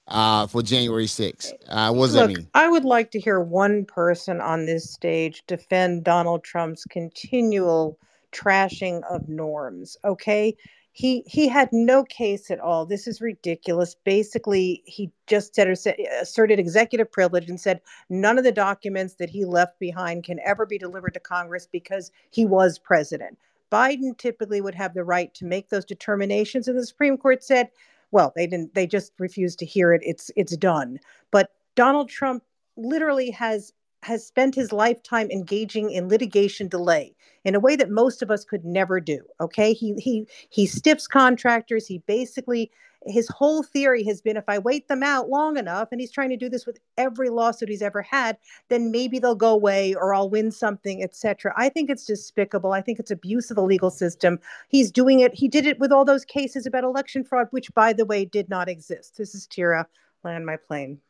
uh, for January 6th. Uh, what does that Look, mean? I would like to hear one person on this stage defend Donald Trump's continual trashing of norms. Okay. He he had no case at all. This is ridiculous. Basically, he just said asserted executive privilege and said none of the documents that he left behind can ever be delivered to Congress because he was president. Biden typically would have the right to make those determinations, and the Supreme Court said, well, they didn't. They just refused to hear it. It's it's done. But Donald Trump literally has has spent his lifetime engaging in litigation delay in a way that most of us could never do okay? He he he stiffs contractors he basically his whole theory has been if i wait them out long enough and he's trying to do this with every lawsuit he's ever had then maybe they'll go away or i'll win something etc i think it's despicable. I think it's abuse of the legal system. He's doing it he did it with all those cases about election fraud which by the way did not exist. This is Tara land my plane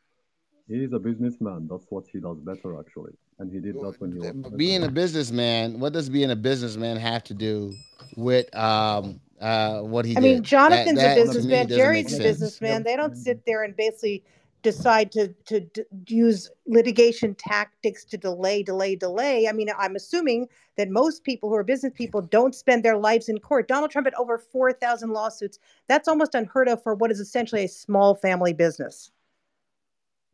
He is a businessman. That's what he does better, actually. And he did that when he was being a businessman, what does being a businessman have to do with um uh what he I did? mean, Jonathan's that, a that, to businessman. Jerry's a sense. businessman. They don't sit there and basically decide to to d- use litigation tactics to delay, delay, delay. I mean, I'm assuming that most people who are business people don't spend their lives in court. Donald Trump had over four thousand lawsuits. That's almost unheard of for what is essentially a small family business.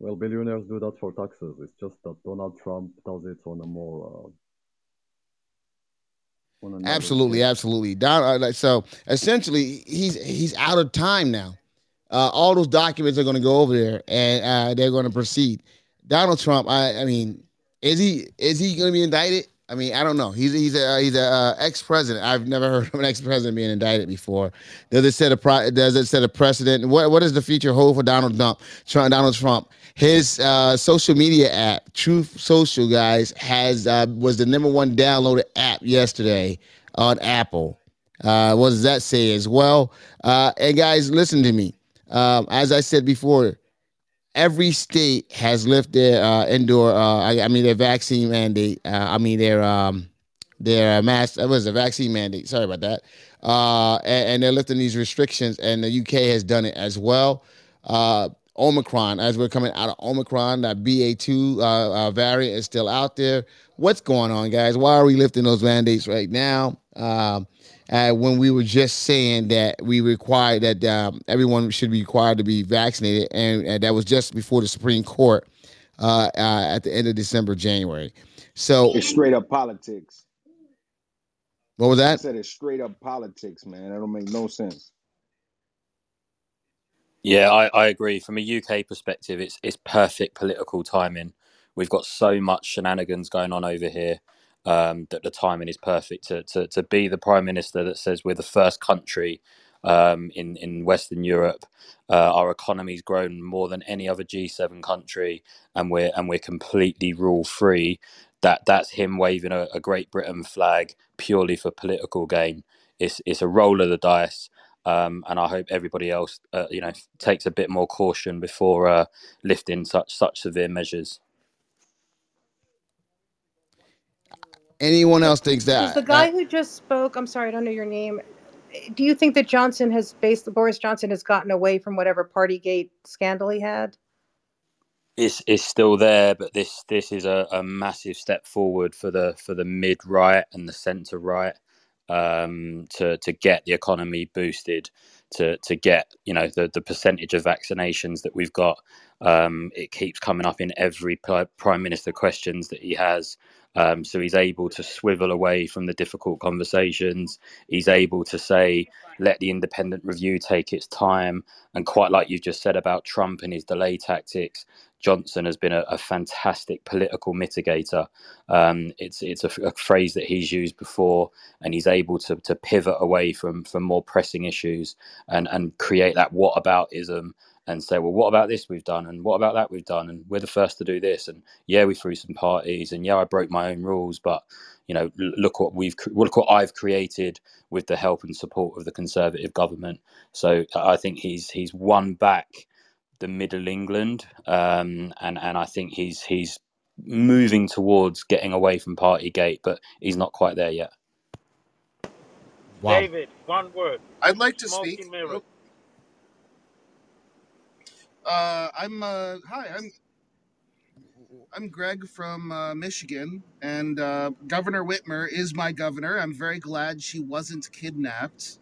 Well, billionaires do that for taxes. It's just that Donald Trump does it on a more uh, on Absolutely, scale. absolutely. Don, uh, so essentially, he's he's out of time now. Uh, all those documents are going to go over there, and uh, they're going to proceed. Donald Trump, I, I mean, is he is he going to be indicted? I mean, I don't know. He's he's a he's a uh, ex president. I've never heard of an ex president being indicted before. Does it set a pro- does it set a precedent? What what does the future hold for Donald Trump? Trump Donald Trump. His uh, social media app, Truth Social, guys, has uh, was the number one downloaded app yesterday on Apple. Uh, what does that say as well? Uh, and guys, listen to me. Um, as I said before, every state has lifted their uh, indoor. Uh, I, I mean, their vaccine mandate. Uh, I mean, their um, their mass. What was the vaccine mandate? Sorry about that. Uh, and, and they're lifting these restrictions, and the UK has done it as well. Uh, Omicron, as we're coming out of Omicron, that BA2 uh, uh, variant is still out there. What's going on, guys? Why are we lifting those mandates right now? Um, uh, when we were just saying that we required that um, everyone should be required to be vaccinated, and, and that was just before the Supreme Court uh, uh, at the end of December, January. So, It's straight up politics. what was that? I said it's straight up politics, man. That don't make no sense. Yeah, I, I agree. From a UK perspective, it's it's perfect political timing. We've got so much shenanigans going on over here. Um, that the timing is perfect to, to to be the prime minister that says we're the first country um, in in Western Europe. Uh, our economy's grown more than any other G7 country, and we're and we're completely rule free. That that's him waving a, a Great Britain flag purely for political gain. It's it's a roll of the dice. Um, and I hope everybody else, uh, you know, takes a bit more caution before uh, lifting such such severe measures. Anyone else thinks Does that? the guy who just spoke, I'm sorry, I don't know your name. Do you think that Johnson has based Boris Johnson has gotten away from whatever Partygate scandal he had? it's it's still there, but this this is a, a massive step forward for the for the mid right and the centre right um, to to get the economy boosted, to to get you know the the percentage of vaccinations that we've got. Um, it keeps coming up in every pri- prime minister questions that he has. Um, so he's able to swivel away from the difficult conversations. He's able to say, let the independent review take its time. And quite like you've just said about Trump and his delay tactics, Johnson has been a, a fantastic political mitigator. Um, it's it's a, a phrase that he's used before, and he's able to to pivot away from from more pressing issues and and create that whataboutism and say, well, what about this we've done, and what about that we've done, and we're the first to do this, and yeah, we threw some parties, and yeah, I broke my own rules, but you know, look what we've look what I've created with the help and support of the Conservative government. So I think he's he's won back the Middle England, um, and and I think he's he's moving towards getting away from Partygate, but he's not quite there yet. Wow. David, one word. I'd like to Smoke speak. and mirrors. Uh, I'm uh, hi. I'm I'm Greg from uh, Michigan, and uh, Governor Whitmer is my governor. I'm very glad she wasn't kidnapped.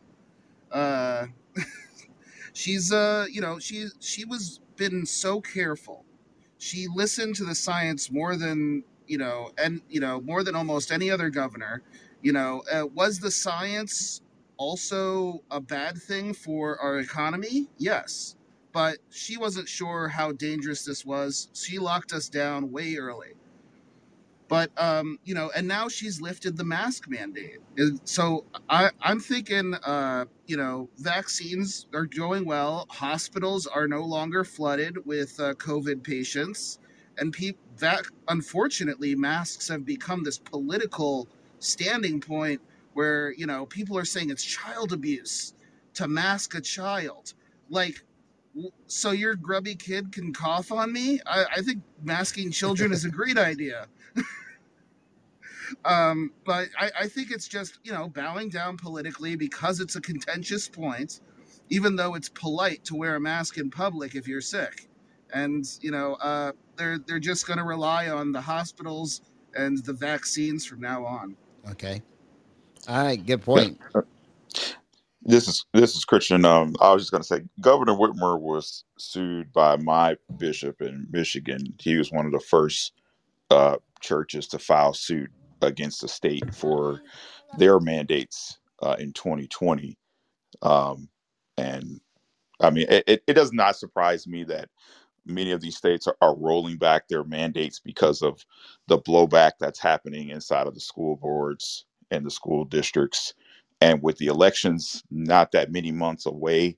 Uh, she's uh, you know, she she was been so careful. She listened to the science more than you know, and you know more than almost any other governor. You know, uh, was the science also a bad thing for our economy? Yes but she wasn't sure how dangerous this was. She locked us down way early. But um, you know, and now she's lifted the mask mandate. And so I, I'm thinking, uh, you know, vaccines are going well. Hospitals are no longer flooded with uh, COVID patients, and pe- that unfortunately, masks have become this political standing point where you know people are saying it's child abuse to mask a child. Like So your grubby kid can cough on me? I, I think masking children is a great idea. Um, but I, I think it's just, you know, bowing down politically because it's a contentious point, even though it's polite to wear a mask in public if you're sick. And, you know, uh, they're, they're just going to rely on the hospitals and the vaccines from now on. Okay. All right. Good point. This is this is Christian. Um, I was just going to say, Governor Whitmer was sued by my bishop in Michigan. He was one of the first uh, churches to file suit against the state for their mandates uh, in 2020. Um, and I mean, it, it does not surprise me that many of these states are, are rolling back their mandates because of the blowback that's happening inside of the school boards and the school districts. And with the elections not that many months away,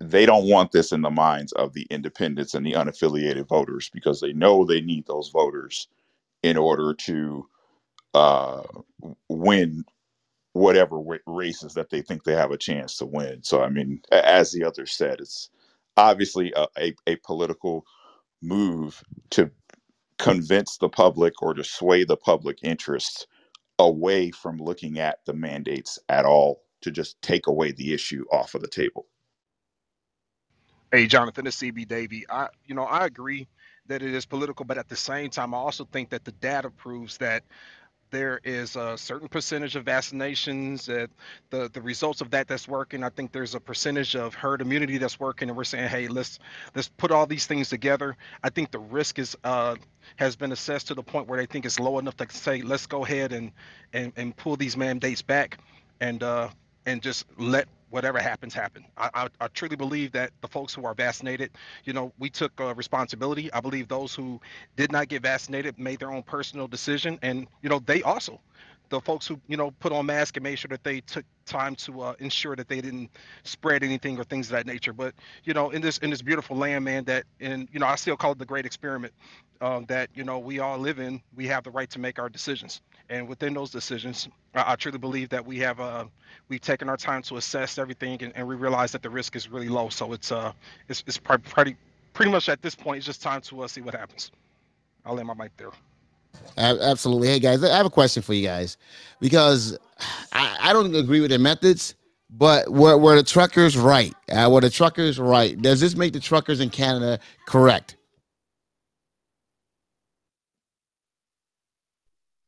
they don't want this in the minds of the independents and the unaffiliated voters because they know they need those voters in order to uh, win whatever races that they think they have a chance to win. So, I mean, as the other said, it's obviously a, a, a political move to convince the public or to sway the public interest away from looking at the mandates at all to just take away the issue off of the table. Hey, Jonathan, it's CB Davy. I, you know, I agree that it is political, but at the same time, I also think that the data proves that there is a certain percentage of vaccinations that the the results of that that's working. I think there's a percentage of herd immunity that's working, and we're saying, hey, let's let's put all these things together. I think the risk is uh, has been assessed to the point where they think it's low enough to say, let's go ahead and and and pull these mandates back, and uh, and just let whatever happens, happen. I, I, I truly believe that the folks who are vaccinated, you know, we took uh, responsibility. I believe those who did not get vaccinated made their own personal decision, and you know, they also, the folks who you know put on masks and made sure that they took time to uh, ensure that they didn't spread anything or things of that nature. But you know, in this in this beautiful land, man, that and you know, I still call it the great experiment um, that you know we all live in. We have the right to make our decisions, and within those decisions, I, I truly believe that we have uh, we've taken our time to assess everything, and, and we realize that the risk is really low. So it's uh it's it's pretty pretty much at this point, it's just time to uh, see what happens. I'll lay my mic there. Absolutely. Hey guys, I have a question for you guys because I, I don't agree with their methods, but were, were the truckers right? Uh, were the truckers right? Does this make the truckers in Canada correct?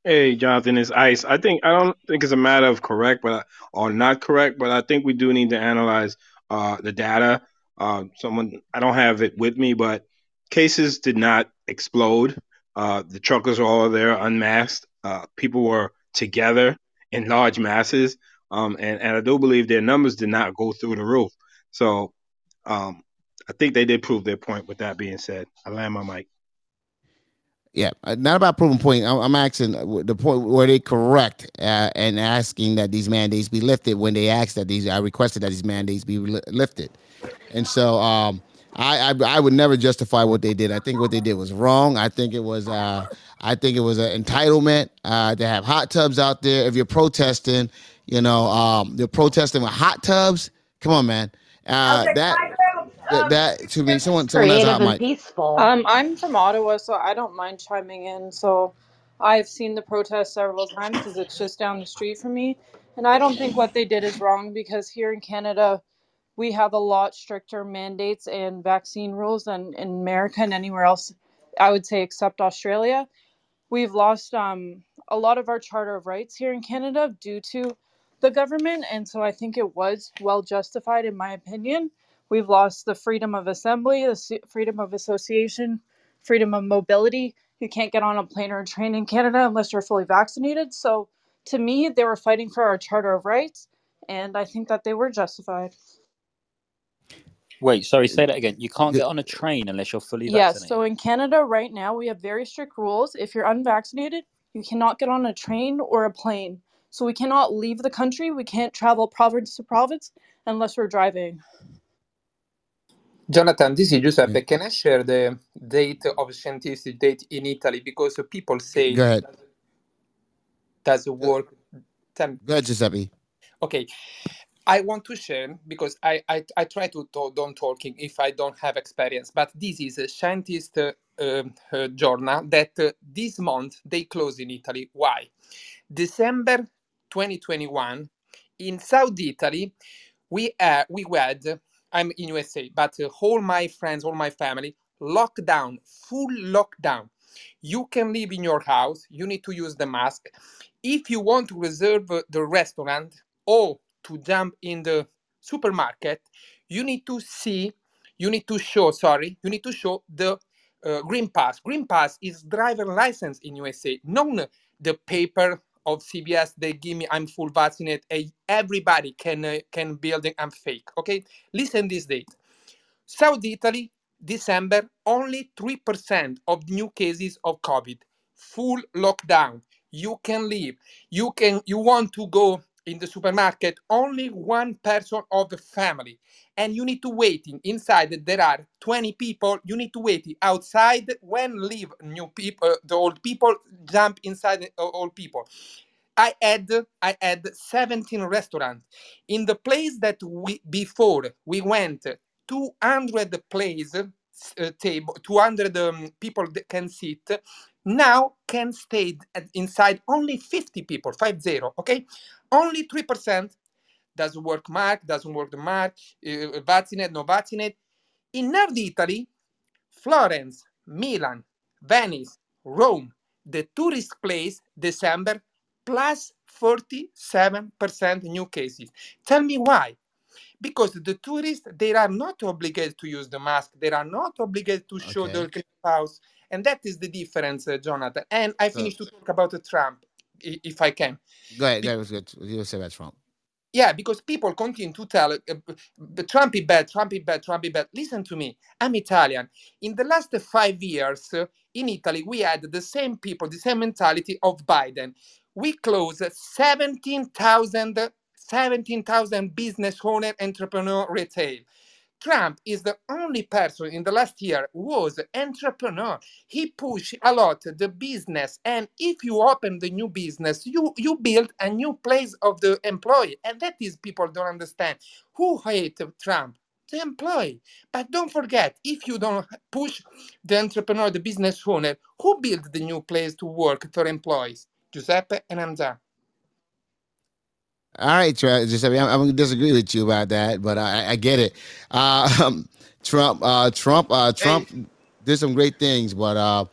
Hey, Jonathan, it's Ice. I think I don't think it's a matter of correct, but or not correct, but I think we do need to analyze uh, the data. Uh, someone I don't have it with me, but cases did not explode. Uh, the truckers were all there unmasked. Uh, people were together in large masses, um, and and I do believe their numbers did not go through the roof. So um, I think they did prove their point. With that being said, I land my mic. Yeah, uh, not about proving point. I'm, asking uh, the point were they correct uh, and asking that these mandates be lifted when they asked that these I requested that these mandates be li- lifted, and so um, I, I I would never justify what they did. I think what they did was wrong. I think it was uh, I think it was an entitlement uh, to have hot tubs out there. If you're protesting, you know, um, you're protesting with hot tubs. Come on, man. Uh, that that, that to me, someone someone has a hot mic. peaceful. Um, I'm from Ottawa, so I don't mind chiming in. So I've seen the protest several times because it's just down the street from me. And I don't think what they did is wrong because here in Canada, we have a lot stricter mandates and vaccine rules than in America and anywhere else, I would say, except Australia. We've lost um, a lot of our Charter of Rights here in Canada due to the government. And so I think it was well justified, in my opinion. We've lost the freedom of assembly, the freedom of association, freedom of mobility. You can't get on a plane or a train in Canada unless you're fully vaccinated. So to me, they were fighting for our Charter of Rights, and I think that they were justified. Wait, sorry, say that again. You can't get on a train unless you're fully vaccinated. Yes, vaccinated. so in Canada right now, we have very strict rules. If you're unvaccinated, you cannot get on a train or a plane. So we cannot leave the country. We can't travel province to province unless we're driving. Jonathan, this is Giuseppe. Mm. Can I share the date of scientific date in Italy? Because people say Go ahead. does it work. Tell me. Go ahead, Giuseppe. Okay, I want to share because I, I, I try to talk, don't talking if I don't have experience, but this is a scientist uh, um, uh, journal that uh, this month they close in Italy. Why? December 2021 in South Italy, we uh, we had I'm in USA, but uh, all my friends, all my family, lockdown, full lockdown. You can live in your house. You need to use the mask. If you want to reserve uh, the restaurant or to jump in the supermarket, you need to see, you need to show, sorry, you need to show the uh, green pass. Green pass is driver license in USA, not the paper of CBS. They give me, I'm full vaccinated. Everybody can uh, can build it. I'm fake. Okay, listen this date. South Italy, December, only 3% of new cases of COVID. Full lockdown. You can leave. You can you want to go in the supermarket, only one person of the family. And you need to waiting inside. There are 20 people. You need to wait outside when leave new people, the old people jump inside the old people. I had I had 17 restaurants in the place that we before we went 200 place uh, table 200 um, people can sit now can stay inside only 50 people 50 okay only 3% doesn't work mark doesn't work the mark uh, vaccinate no vaccinate in north italy Florence, Milan, Venice, Rome, the tourist place, December, plus 47% new cases. Tell me why? Because the tourists, they are not obligated to use the mask. They are not obligated to show Okay. green house. And that is the difference, uh, Jonathan. And I So finish to talk about uh, Trump, if I can. go ahead. That was good. You say that's wrong. yeah, because people continue to tell uh, uh, Trump is bad, Trump is bad, Trump is bad. Listen to me. I'm Italian. In the last five years uh, in Italy, we had the same people, the same mentality of Biden. We closed 17,000 17,000 business owner, entrepreneur, retail. Trump is the only person in the last year who was an entrepreneur. He pushed a lot the business, and if you open the new business, you you build a new place of the employee, and that is people don't understand. Who hate Trump? The employee. But don't forget, if you don't push the entrepreneur, the business owner, who built the new place to work for employees? Giuseppe and done. All right, Giuseppe, I'm, I'm going to disagree with you about that, but I, I get it. Uh, um, Trump, uh, Trump, uh, Trump hey. did some great things, but uh,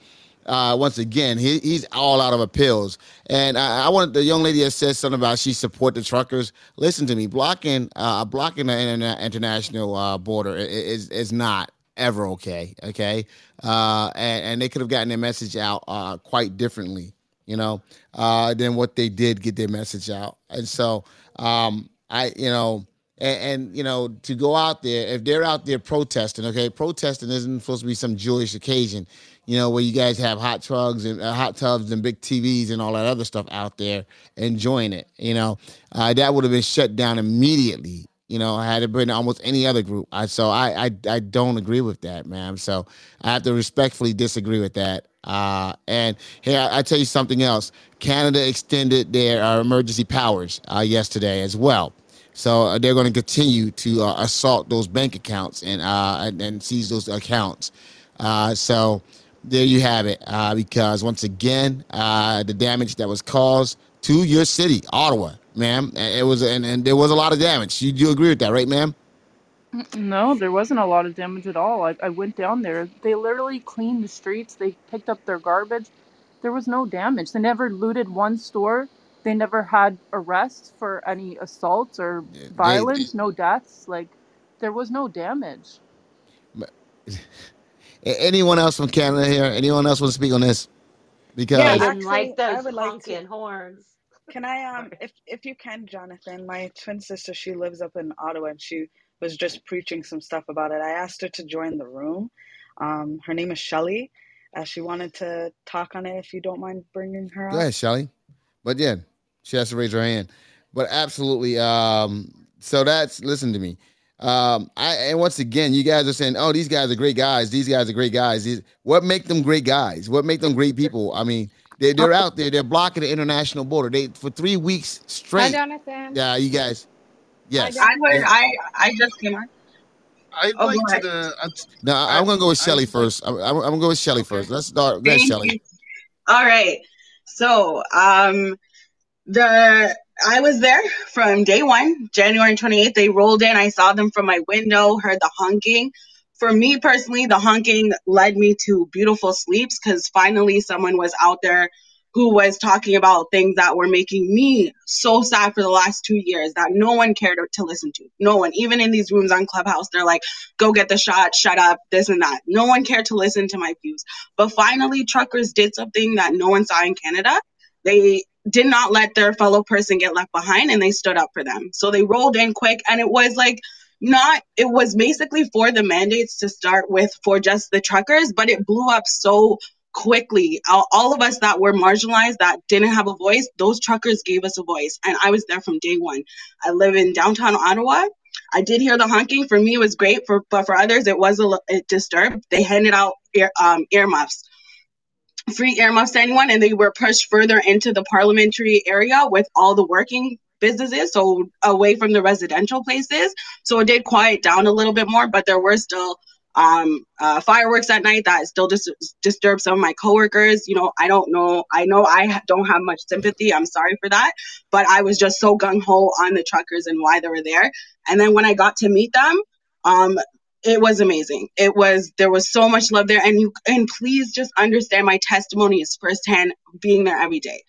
uh, once again, he, he's all out of appeals. And I, I want the young lady that said something about she support the truckers. Listen to me, blocking uh, blocking the interna- international uh, border is is not ever okay. Okay, uh, and, and they could have gotten their message out uh, quite differently you know, uh, than what they did get their message out. And so, um, I, you know, and, and, you know, to go out there, if they're out there protesting, okay, protesting isn't supposed to be some Jewish occasion, you know, where you guys have hot tubs and uh, hot tubs and big TVs and all that other stuff out there enjoying it. You know, uh, that would have been shut down immediately. You know, I had it been almost any other group. I so I I I don't agree with that, man. So I have to respectfully disagree with that. Uh, and here, I, I tell you something else. Canada extended their uh, emergency powers uh, yesterday as well. So uh, they're going to continue to uh, assault those bank accounts and, uh, and, and seize those accounts. so there you have it. because once again, the damage that was caused to your city, Ottawa, ma'am, it was and, and there was a lot of damage. You do agree with that, right, ma'am? No, there wasn't a lot of damage at all. I, I went down there. They literally cleaned the streets. They picked up their garbage. There was no damage. They never looted one store. They never had arrests for any assaults or violence. no deaths. Like there was no damage. Anyone else from Canada here? Anyone else want to speak on this? Because Yeah, yeah, didn't Actually, like I those would like to. honking horns. Can I um if if you can, Jonathan, my twin sister, she lives up in Ottawa and she was just preaching some stuff about it. I asked her to join the room. Um, her name is Shelly. Uh, she wanted to talk on it. If you don't mind bringing her go up. ahead, Shelly. But yeah, she has to raise her hand. But absolutely. Um, so that's listen to me. Um, I and once again, you guys are saying, "Oh, these guys are great guys. These guys are great guys." These, what make them great guys? What make them great people? I mean, they, they're out there. They're blocking the international border. They for three weeks straight. Hi, straight. Jonathan. Yeah, you guys. Yes. I heard. I I just came on. I'd Oh, like go to ahead. the. Uh, No, I- I'm gonna go with Shelly first. I'm, I'm, I'm gonna go with Shelly first. Let's start. Go ahead, Shelly. All right. So, um, the I was there from day one, January 28th. They rolled in. I saw them from my window, heard the honking. For me personally, the honking led me to beautiful sleeps because finally someone was out there who was talking about things that were making me so sad for the last two years that no one cared to listen to. No one, even in these rooms on Clubhouse, they're like, go get the shot, shut up, this and that. No one cared to listen to my views. But finally, truckers did something that no one saw in Canada. They did not let their fellow person get left behind and they stood up for them. So they rolled in quick and it was like not it was basically for the mandates to start with for just the truckers, but it blew up so quickly. All, of us that were marginalized that didn't have a voice, those truckers gave us a voice and I was there from day 1. I live in downtown Ottawa. I did hear the honking. For me, it was great. For but for others, it was a it disturbed. They handed out ear, um, earmuffs free earmuffs to anyone, and they were pushed further into the parliamentary area with all the working businesses, so away from the residential places. So it did quiet down a little bit more, but there were still um, uh, fireworks at night that still dis- disturbed some of my coworkers. You know, I don't know. I know I don't have much sympathy. I'm sorry for that, but I was just so gung ho on the truckers and why they were there. And then when I got to meet them, um, it was amazing. It was there was so much love there, and you and please just understand my testimony is firsthand being there every day.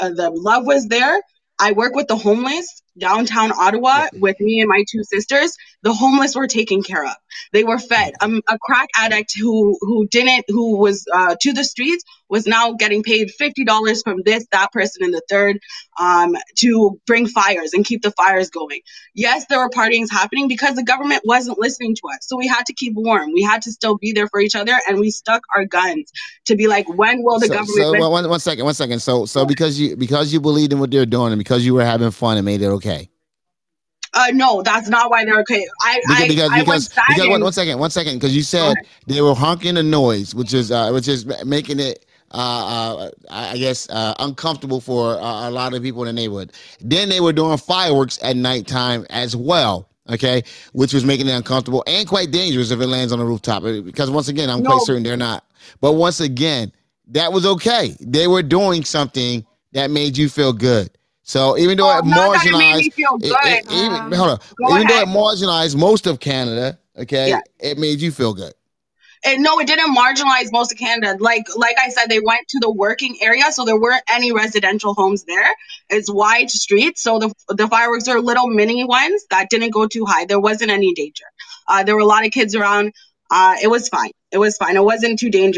Uh, the love was there. I work with the homeless. Downtown Ottawa with me and my two sisters, the homeless were taken care of. They were fed. Um, a crack addict who who didn't who was uh, to the streets was now getting paid fifty dollars from this that person and the third um, to bring fires and keep the fires going. Yes, there were partyings happening because the government wasn't listening to us, so we had to keep warm. We had to still be there for each other, and we stuck our guns to be like, when will the So, government so well, one, one second, one second. So, so because you because you believed in what they're doing and because you were having fun, it made it okay. Uh, no, that's not why they're okay. I Because I, because I because, was because one, one second, one second. Because you said they were honking the noise, which is uh, which is making it. Uh, uh, I I guess uh, uncomfortable for uh, a lot of people in the neighborhood. Then they were doing fireworks at nighttime as well. Okay, which was making it uncomfortable and quite dangerous if it lands on the rooftop. uh, Because once again, I'm quite certain they're not. But once again, that was okay. They were doing something that made you feel good. So even though Well, it not that it made marginalized, me feel it- good. it- even hold on, even though it marginalized most of Canada, okay, Yeah. it made you feel good. And no, it didn't marginalize most of Canada. Like like I said, they went to the working area, so there weren't any residential homes there. It's wide streets, so the the fireworks are little mini ones that didn't go too high. There wasn't any danger. Uh, there were a lot of kids around. Uh, it was fine. It was fine. It wasn't too dangerous.